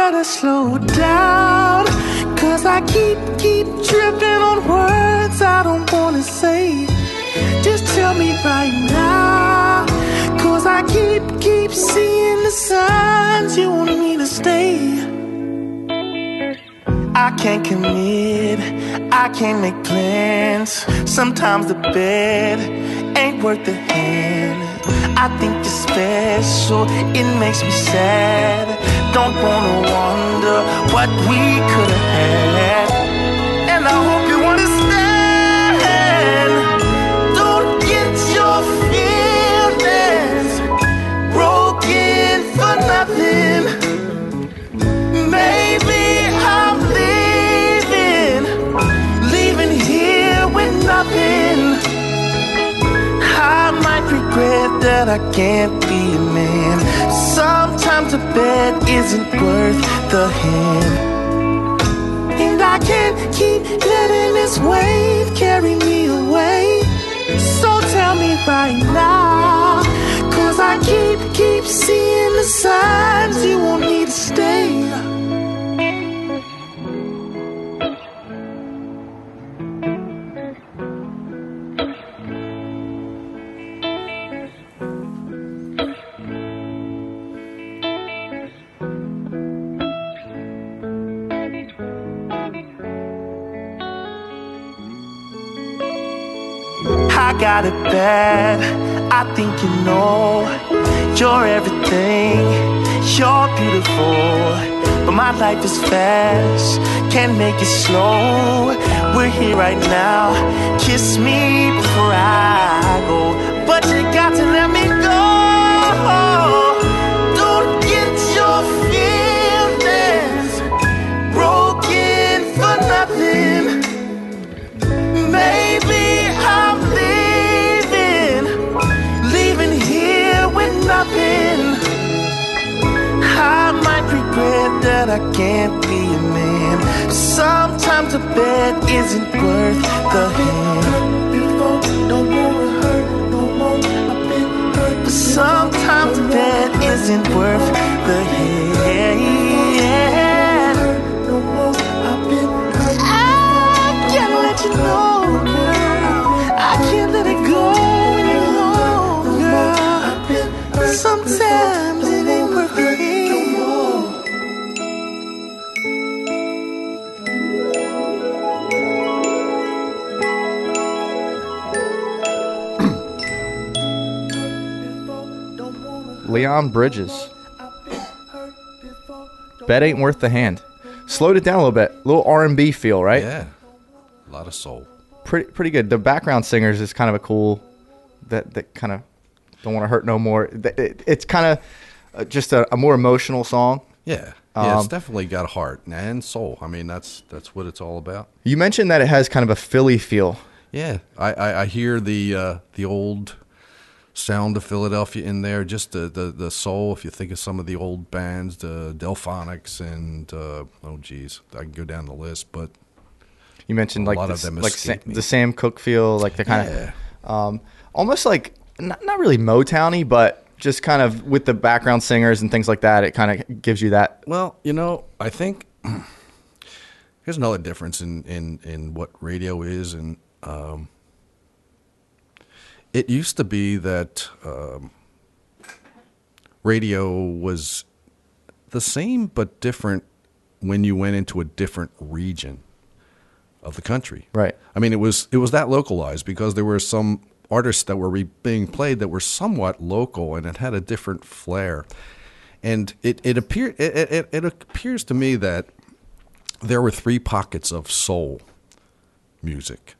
Speaker 5: Better slow down. Cause I keep, keep tripping on words I don't wanna say. Just tell me right now. Cause I keep, keep seeing the signs you want me to stay. I can't commit, I can't make plans. Sometimes the bed ain't worth the hand. I think you're special, it makes me sad. Don't wanna wonder what we could have had. That I can't be a man. Sometimes a bed isn't worth the hand. And I can't keep letting this wave carry me away. So tell me right now. Cause I keep, keep seeing the signs you want me to stay. I think you know you're everything. You're beautiful, but my life is fast. Can't make it slow. We're here right now. Kiss me before I go, but you got to let me regret that I can't be a man. Sometimes a bed isn't worth the hand. Before, don't wanna hurt no more. I've been hurt. But sometimes a bed isn't worth
Speaker 1: Leon Bridges. Bet ain't worth the hand. Slowed it down a little bit. A little R&B feel, right?
Speaker 2: Yeah, a lot of soul.
Speaker 1: Pretty pretty good. The background singers is kind of a cool that that kind of don't want to hurt no more. Th- it- it's kind of uh, just a, a more emotional song.
Speaker 2: Yeah, yeah, it's
Speaker 1: Um,
Speaker 2: definitely got heart and soul. I mean, that's that's what it's all about.
Speaker 1: You mentioned that it has kind of a Philly feel.
Speaker 2: Yeah, I, I, I hear the uh, the old sound of Philadelphia in there. Just the, the, the soul. If you think of some of the old bands, the Delfonics and uh, oh geez, I can go down the list. But
Speaker 1: You mentioned
Speaker 2: A
Speaker 1: like
Speaker 2: lot
Speaker 1: the,
Speaker 2: of them
Speaker 1: like Sa-
Speaker 2: me.
Speaker 1: the Sam Cooke feel, like the kind
Speaker 2: Yeah.
Speaker 1: of um, almost like not, not really Motowny, but just kind of with the background singers and things like that. It kind of gives you that.
Speaker 2: well, you know, I think here's another difference in in in what radio is and. Um, it used to be that um, radio was the same but different when you went into a different region of the country.
Speaker 1: Right.
Speaker 2: I mean, it was it was that localized because there were some artists that were re- being played that were somewhat local and it had a different flair. And it it appeared it, it, it appears to me that there were three pockets of soul music.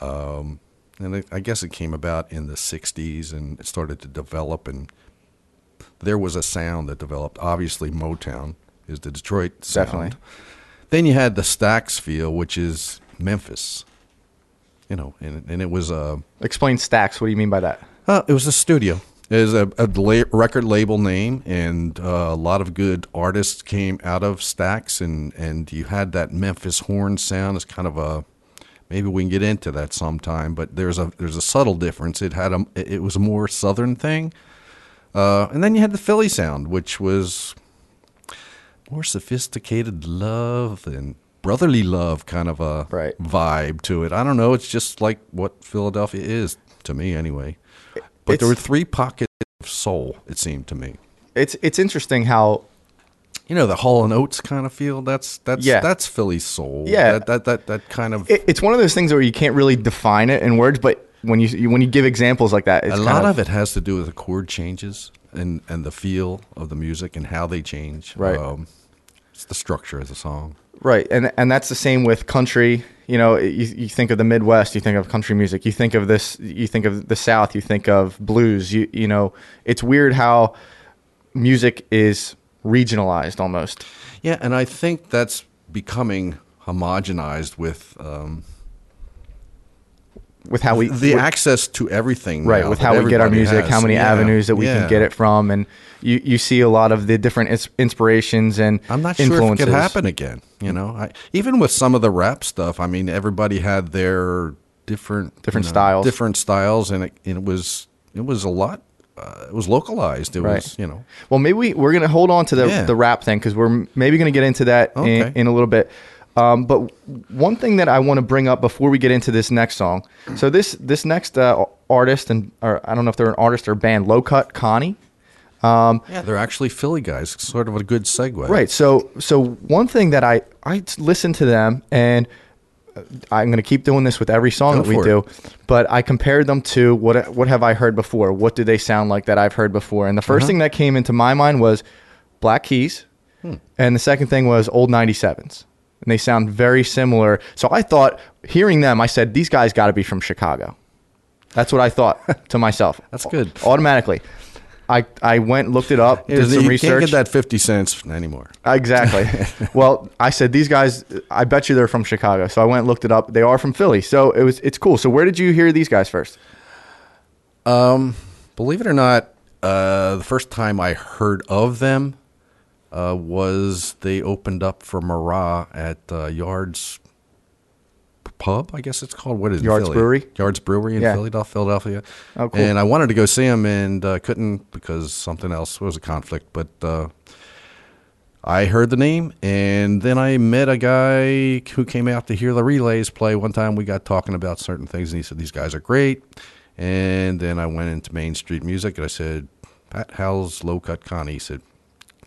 Speaker 2: Um, and it, I guess it came about in the 60s and it started to develop and there was a sound that developed. Obviously, Motown is the Detroit sound.
Speaker 1: Definitely.
Speaker 2: Then you had the Stax feel, which is Memphis. You know, and, and it was a
Speaker 1: Explain Stax. What do you mean by that?
Speaker 2: uh, it was a studio. It was a, a la- record label name, and uh, a lot of good artists came out of Stax, and, and you had that Memphis horn sound. It's kind of a maybe we can get into that sometime, but there's a there's a subtle difference. It had a it was a more southern thing, uh, and then you had the Philly sound, which was more sophisticated love and brotherly love kind of a
Speaker 1: Right.
Speaker 2: vibe to it. I don't know. It's just like what Philadelphia is to me, anyway. But there were three pockets of soul. It seemed to me.
Speaker 1: It's it's interesting how
Speaker 2: You know the Hall and Oates kind of feel. That's that's
Speaker 1: Yeah.
Speaker 2: that's Philly soul.
Speaker 1: Yeah.
Speaker 2: that that that, that kind of.
Speaker 1: it, it's one of those things where you can't really define it in words, but when you, when you give examples like that, it's
Speaker 2: a lot of, it has to do with the chord changes and and the feel of the music and how they change.
Speaker 1: Right.
Speaker 2: Um, it's the structure of the song.
Speaker 1: Right, and and that's the same with country. You know, you, you think of the Midwest, you think of country music. You think of this, you think of the South, you think of blues. You you know, it's weird how music is regionalized almost.
Speaker 2: Yeah, and I think that's becoming homogenized with um,
Speaker 1: With how we
Speaker 2: the access to everything.
Speaker 1: right
Speaker 2: now
Speaker 1: with how we get our music,
Speaker 2: has.
Speaker 1: how many
Speaker 2: Yeah,
Speaker 1: avenues that we
Speaker 2: yeah.
Speaker 1: can get it from, and you you see a lot of the different inspirations and
Speaker 2: I'm not sure if it could happen again. You know, I, even with some of the rap stuff. I mean, everybody had their different
Speaker 1: Different
Speaker 2: you know,
Speaker 1: styles.
Speaker 2: different styles, and it, it was it was a lot. Uh, it was localized. It
Speaker 1: Right.
Speaker 2: was you know.
Speaker 1: Well, maybe we, we're going to hold on to the,
Speaker 2: Yeah.
Speaker 1: the rap thing because we're maybe going to get into that in,
Speaker 2: Okay.
Speaker 1: in a little bit. Um, but one thing that I want to bring up before we get into this next song. So this this next uh, artist and or I don't know if they're an artist or band, Low Cut Connie.
Speaker 2: Yeah, they're actually Philly guys. Sort of a good segue.
Speaker 1: Right. So so one thing that I I listened to them and
Speaker 6: I'm going to keep doing this with every song
Speaker 2: Go
Speaker 6: that we do,
Speaker 2: it.
Speaker 6: but I compared them to what what have I heard before? What do they sound like that I've heard before? And the 1st
Speaker 2: Uh-huh.
Speaker 6: thing that came into my mind was Black Keys,
Speaker 2: Hmm.
Speaker 6: and the second thing was Old 97s. And they sound very similar. So I thought, hearing them, I said, these guys got to be from Chicago. That's what I thought to myself.
Speaker 2: That's good.
Speaker 6: Automatically. I, I went, looked it up, did
Speaker 2: you
Speaker 6: some
Speaker 2: can't
Speaker 6: research.
Speaker 2: get that 50 cents anymore.
Speaker 6: Exactly. well, I said these guys. I bet you they're from Chicago. So I went and looked it up. They are from Philly. So it was. It's cool. So where did you hear these guys first?
Speaker 2: Um, Believe it or not, uh, the first time I heard of them uh, was they opened up for Marah at uh, Yards Pub, I guess it's called. What is it?
Speaker 6: Yards
Speaker 2: Philly?
Speaker 6: Brewery?
Speaker 2: Yards Brewery in
Speaker 6: Yeah.
Speaker 2: Philadelphia. Philadelphia.
Speaker 6: Oh, cool.
Speaker 2: And I wanted to go see them and uh, couldn't because something else was a conflict. But uh, I heard the name, and then I met a guy who came out to hear the relays play. One time we got talking about certain things, and he said, These guys are great. And then I went into Main Street Music, and I said, Pat, how's Low Cut Connie? He said,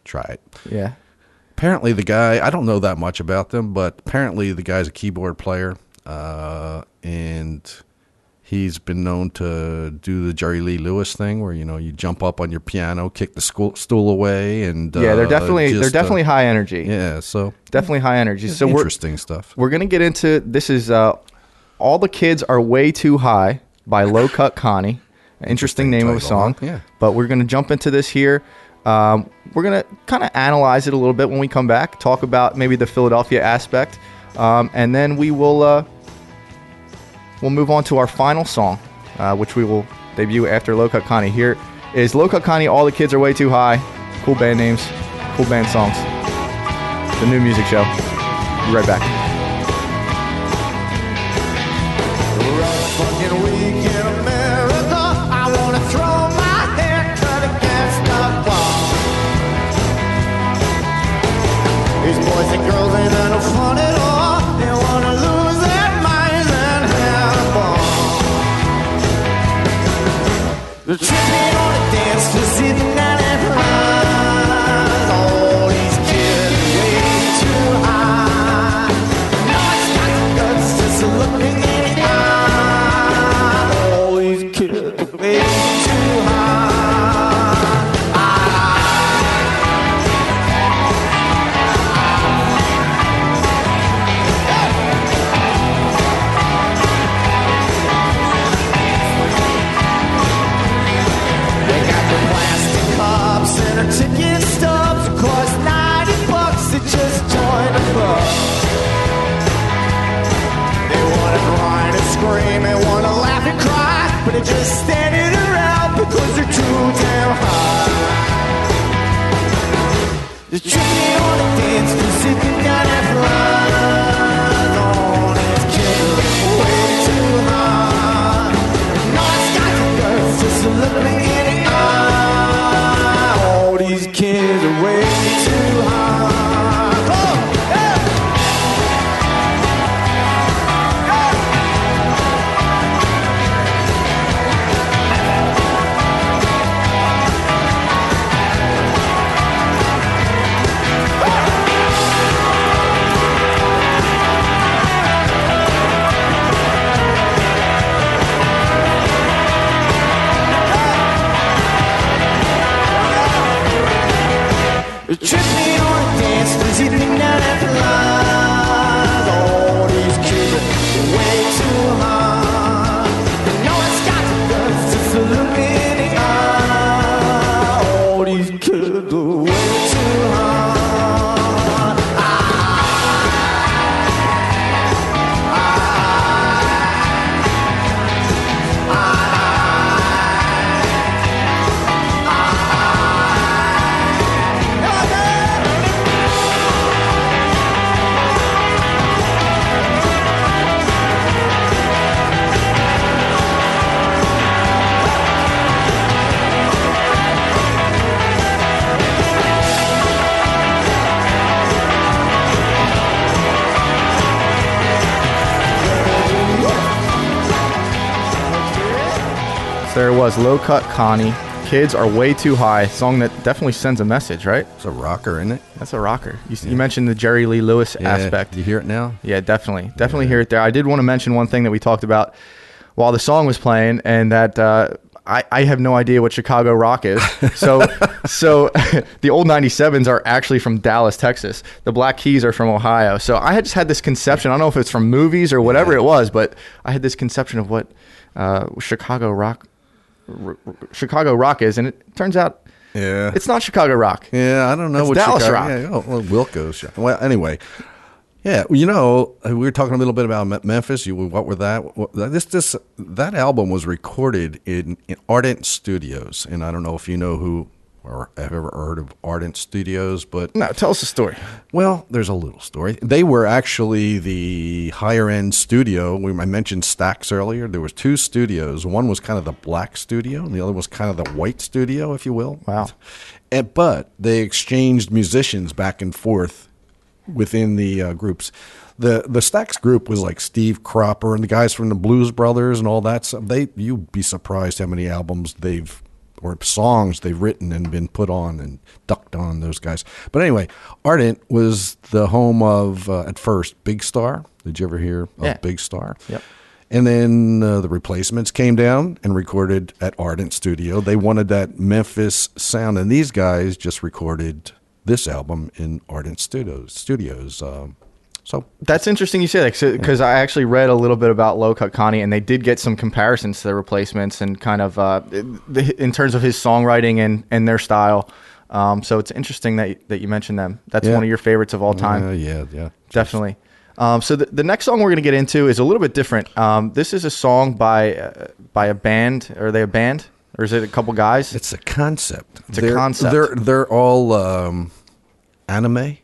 Speaker 2: Try it.
Speaker 6: Yeah.
Speaker 2: Apparently, the guy, I don't know that much about them, but apparently the guy's a keyboard player, uh, and he's been known to do the Jerry Lee Lewis thing, where you know you jump up on your piano, kick the school, stool away, and
Speaker 6: Yeah. They're
Speaker 2: uh,
Speaker 6: definitely. they're
Speaker 2: just, uh,
Speaker 6: definitely high energy.
Speaker 2: yeah, so
Speaker 6: Definitely high energy. So we're
Speaker 2: interesting stuff.
Speaker 6: we're gonna get into this. Is uh, all the kids are way too high by Low Cut Connie. Interesting
Speaker 2: Interesting
Speaker 6: name of a song.
Speaker 2: huh? Yeah.
Speaker 6: But we're gonna jump into this here. Um, we're gonna kind of analyze it a little bit when we come back. Talk about maybe the Philadelphia aspect, um, and then we will uh, we'll move on to our final song, uh, which we will debut after Low Cut Connie. Here is Low Cut Connie. All the kids are way too high. Cool band names, cool band songs. The new music show. Be right back. Was Low Cut Connie,
Speaker 1: kids are way too high. Song that definitely sends a message, right?
Speaker 2: It's a rocker, isn't it?
Speaker 1: That's a rocker. You, you mentioned the Jerry Lee Lewis aspect.
Speaker 2: Do you hear it now?
Speaker 1: Yeah, definitely, definitely hear it there. I did want to mention one thing that we talked about while the song was playing, and that uh, I, I have no idea what Chicago rock is. So, so the old '97s are actually from Dallas, Texas. The Black Keys are from Ohio. So I had just had this conception. I don't know if it's from movies or whatever it was, but I had this conception of what uh, Chicago rock, r- r- Chicago rock is, and it turns out
Speaker 2: Yeah.
Speaker 1: it's not Chicago rock.
Speaker 2: Yeah, I don't know
Speaker 1: It's
Speaker 2: what
Speaker 1: Dallas
Speaker 2: Chicago-
Speaker 1: rock.
Speaker 2: Yeah, oh, well, Wilco's. Well, anyway, yeah, you know, uh, we were talking a little bit about Memphis. You, what were that? What, this, this, that album was recorded in, in Ardent Studios, and I don't know if you know who or have ever heard of Ardent Studios, but
Speaker 1: No, tell us the story.
Speaker 2: well, there's a little story. They were actually the higher end studio. We, I mentioned Stax earlier. There was two studios. One was kind of the black studio, and the other was kind of the white studio, if you will.
Speaker 1: Wow.
Speaker 2: And, but they exchanged musicians back and forth within the uh, groups. The the Stax group was like Steve Cropper and the guys from the Blues Brothers and all that stuff. They you'd be surprised how many albums they've or songs they've written and been put on and ducked on those guys. But anyway, Ardent was the home of uh, at first Big Star. Did you ever hear of
Speaker 1: Yeah.
Speaker 2: Big Star?
Speaker 1: Yep.
Speaker 2: And then uh, the replacements came down and recorded at Ardent Studio. They wanted that Memphis sound, and these guys just recorded this album in Ardent Studios. Studios. Um, so
Speaker 1: That's interesting you say that because I actually read a little bit about Low Cut Connie and they did get some comparisons to the replacements and kind of uh, in terms of his songwriting and, and their style. Um, so it's interesting that that you mentioned them. That's
Speaker 2: Yeah.
Speaker 1: one of your favorites of all time.
Speaker 2: uh, yeah, yeah,
Speaker 1: Definitely. Um, so the, the next song we're going to get into is a little bit different. Um, this is a song by uh, by a band. Are they a band or is it a couple guys?
Speaker 2: It's a concept.
Speaker 1: It's a
Speaker 2: They're-
Speaker 1: concept.
Speaker 2: They're they're all um, anime.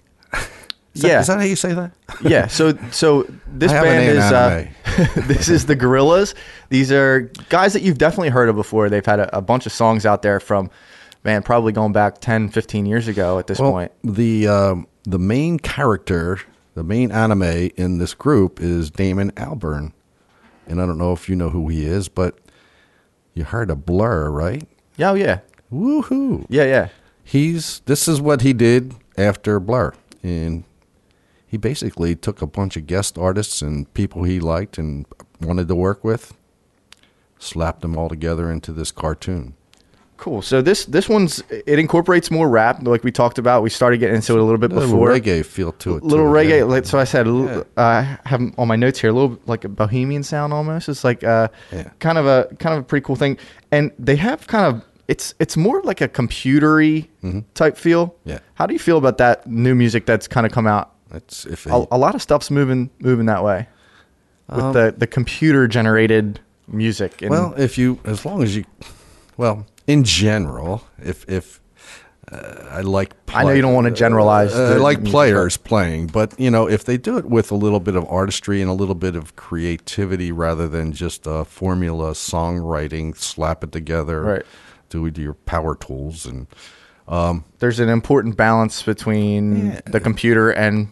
Speaker 2: Is that-
Speaker 1: Yeah.
Speaker 2: is that how you say that?
Speaker 1: yeah. So so this
Speaker 2: I have an
Speaker 1: band is uh, this is the Gorillaz. These are guys that you've definitely heard of before. They've had a, a bunch of songs out there from man probably going back 10, 15 years ago at this
Speaker 2: Well,
Speaker 1: point.
Speaker 2: the um, the main character, the main anime in this group is Damon Albarn, and I don't know if you know who he is, but you heard a Blur, right?
Speaker 1: Yeah, oh, yeah,
Speaker 2: Woohoo!
Speaker 1: yeah, yeah.
Speaker 2: He's this is what he did after Blur, and he basically took a bunch of guest artists and people he liked and wanted to work with, slapped them all together into this cartoon.
Speaker 1: Cool. So this this one's it incorporates more rap, like we talked about. We started getting into it a little bit
Speaker 2: A little
Speaker 1: before.
Speaker 2: reggae feel to it.
Speaker 1: little
Speaker 2: too,
Speaker 1: reggae.
Speaker 2: yeah.
Speaker 1: Like, so I said, uh, I have on my notes here a little like a bohemian sound almost. It's like uh,
Speaker 2: Yeah.
Speaker 1: kind of a kind of a pretty cool thing, and they have kind of it's it's more like a computery type feel.
Speaker 2: Mm-hmm. Yeah.
Speaker 1: How do you feel about that new music that's kind of come out?
Speaker 2: That's if
Speaker 1: A, a lot of stuff's moving moving that way with the the computer generated music. And,
Speaker 2: Um, Well, if you, as long as you, well, in general, if if uh, I like,
Speaker 1: I know you don't wanna generalize
Speaker 2: Uh, I like
Speaker 1: music,
Speaker 2: players playing, but you know, if they do it with a little bit of artistry and a little bit of creativity, rather than just a formula songwriting, slap it together,
Speaker 1: Right.
Speaker 2: Do with your power tools and
Speaker 1: there's an important balance between
Speaker 2: Yeah.
Speaker 1: the computer and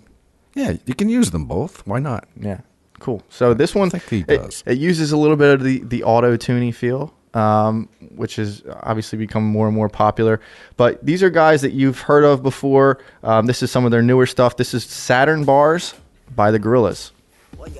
Speaker 2: yeah, you can use them both. Why not?
Speaker 1: Yeah, cool. So this one,
Speaker 2: think he
Speaker 1: it-
Speaker 2: does.
Speaker 1: It, uses a little bit of the the auto tuney feel, um, which has obviously become more and more popular. But these are guys that you've heard of before. Um, this is some of their newer stuff. This is Saturnz Barz by the Gorillaz.
Speaker 7: What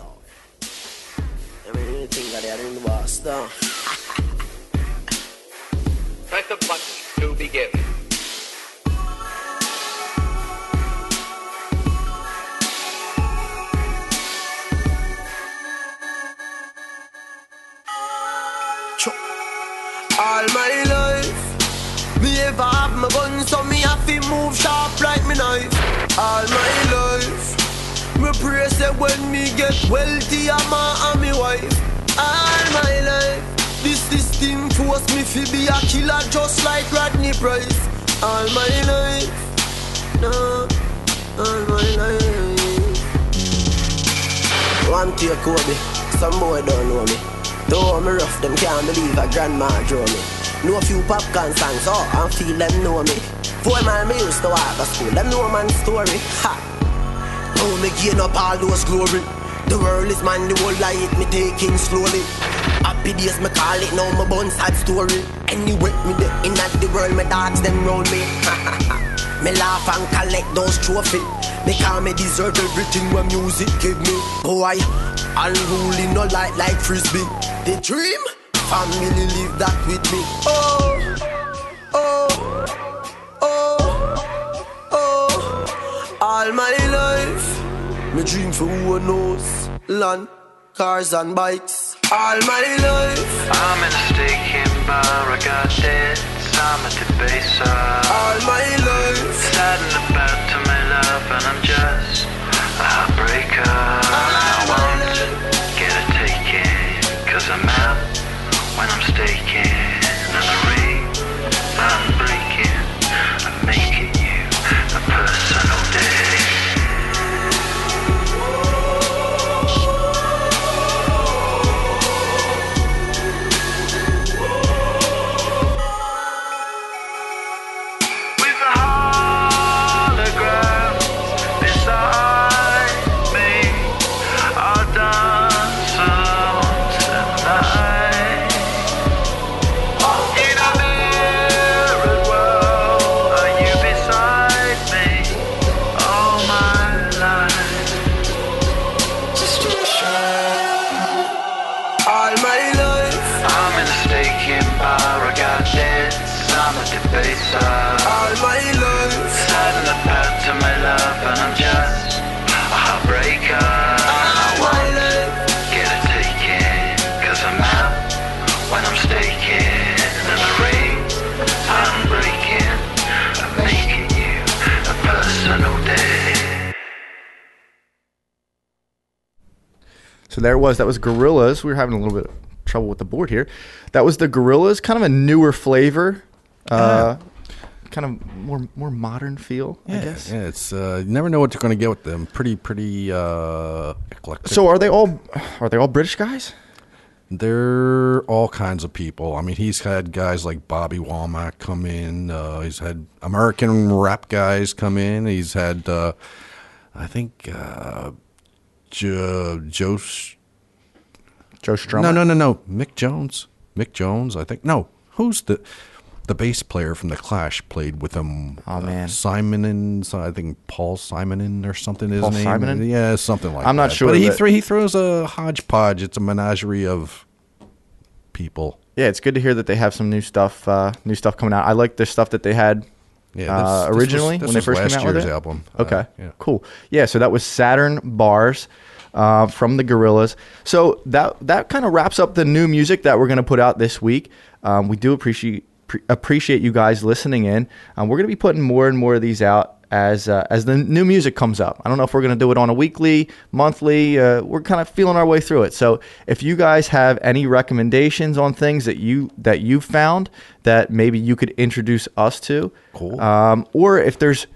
Speaker 7: say when me get wealthy, I'm a and me wife. All my life, this system force me to be a killer just like Rodney Price. All my life, no, all my life. One take Kobe, some boy don't know me. Though me rough, them can't believe a grandma draw me. Know a few popcorn songs, oh, and feel them know me. Four mile me used to walk to school, them know man story. Ha! Oh, me gain up all those glory. The world is mine, the whole life me taking slowly. Happy days, me call it now, my bun sad story. Anyway, me the in at the world, my dogs them roll me. me laugh and collect those trophies. Me call me deserve everything when music give me. Boy, unruly no light like frisbee. The dream, family live that with me. Oh, All my life, me dream for who knows. Land, cars and bikes. All my life.
Speaker 8: I'm in a stinking bar, I got debts, I'm at the base
Speaker 7: All my life.
Speaker 8: Saddened about to my love, and I'm just a heartbreaker.
Speaker 1: There it was. That was Gorillaz. We were having a little bit of trouble with the board here. That was the Gorillaz. Kind of a newer flavor. Uh, kind of more more modern feel, I guess.
Speaker 2: Yeah, it's uh, you never know what you're going to get with them. Pretty, pretty uh, eclectic.
Speaker 1: So are they all are they all British guys?
Speaker 2: They're all kinds of people. I mean, he's had guys like Bobby Womack come in. Uh, he's had American rap guys come in. He's had, uh, I think, uh, jo- Joe.
Speaker 1: Joe Strummer.
Speaker 2: No, no, no, no. Mick Jones. Mick Jones. I think. No. Who's the the bass player from the Clash? Played with him.
Speaker 1: Oh, man.
Speaker 2: Simon and I think Paul Simonon or something. His
Speaker 1: Paul
Speaker 2: name.
Speaker 1: Simonon?
Speaker 2: Yeah, something like. That.
Speaker 1: I'm not sure,
Speaker 2: But he thro- he throws a hodgepodge. It's a menagerie of people.
Speaker 1: Yeah, it's good to hear that they have some new stuff uh, new stuff coming out. I like the stuff that they had
Speaker 2: Yeah,
Speaker 1: uh,
Speaker 2: this- this was-
Speaker 1: originally
Speaker 2: this
Speaker 1: when they first came out with
Speaker 2: year's
Speaker 1: it.
Speaker 2: album. Uh,
Speaker 1: Okay,
Speaker 2: yeah.
Speaker 1: cool. Yeah, so that was Saturnz Barz uh, from the Gorillaz. So that that kind of wraps up the new music that we're going to put out this week. Um, we do appreciate pre- appreciate you guys listening in. Um, we're going to be putting more and more of these out as uh, as the new music comes up. I don't know if we're going to do it on a weekly, monthly. Uh, we're kind of feeling our way through it. So if you guys have any recommendations on things that you that you found that maybe you could introduce us to,
Speaker 2: Cool.
Speaker 1: um, or if there's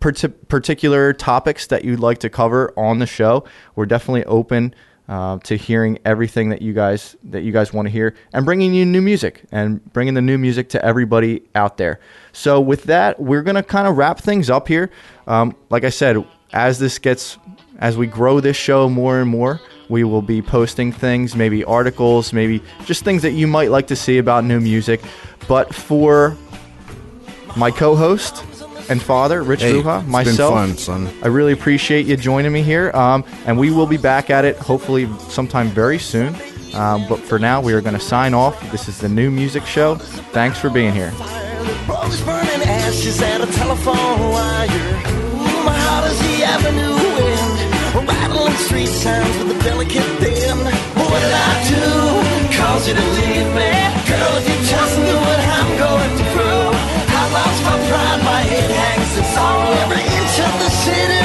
Speaker 1: parti- particular topics that you'd like to cover on the show, we're definitely open uh, to hearing everything that you guys that you guys want to hear and bringing you new music and bringing the new music to everybody out there. So with that, we're gonna kind of wrap things up here. Um, like I said, as this gets as we grow this show more and more, we will be posting things, maybe articles, maybe just things that you might like to see about new music. But for my co-host and father, Rich
Speaker 2: hey,
Speaker 1: Ruha, myself.
Speaker 2: Fun, son.
Speaker 1: I really appreciate you joining me here. Um, and we will be back at it hopefully sometime very soon. Um, but for now, we are going to sign off. This is the new music show. Thanks for being here.
Speaker 5: Girl, if you just knew what I'm going through, I lost my pride, my Every inch of the city.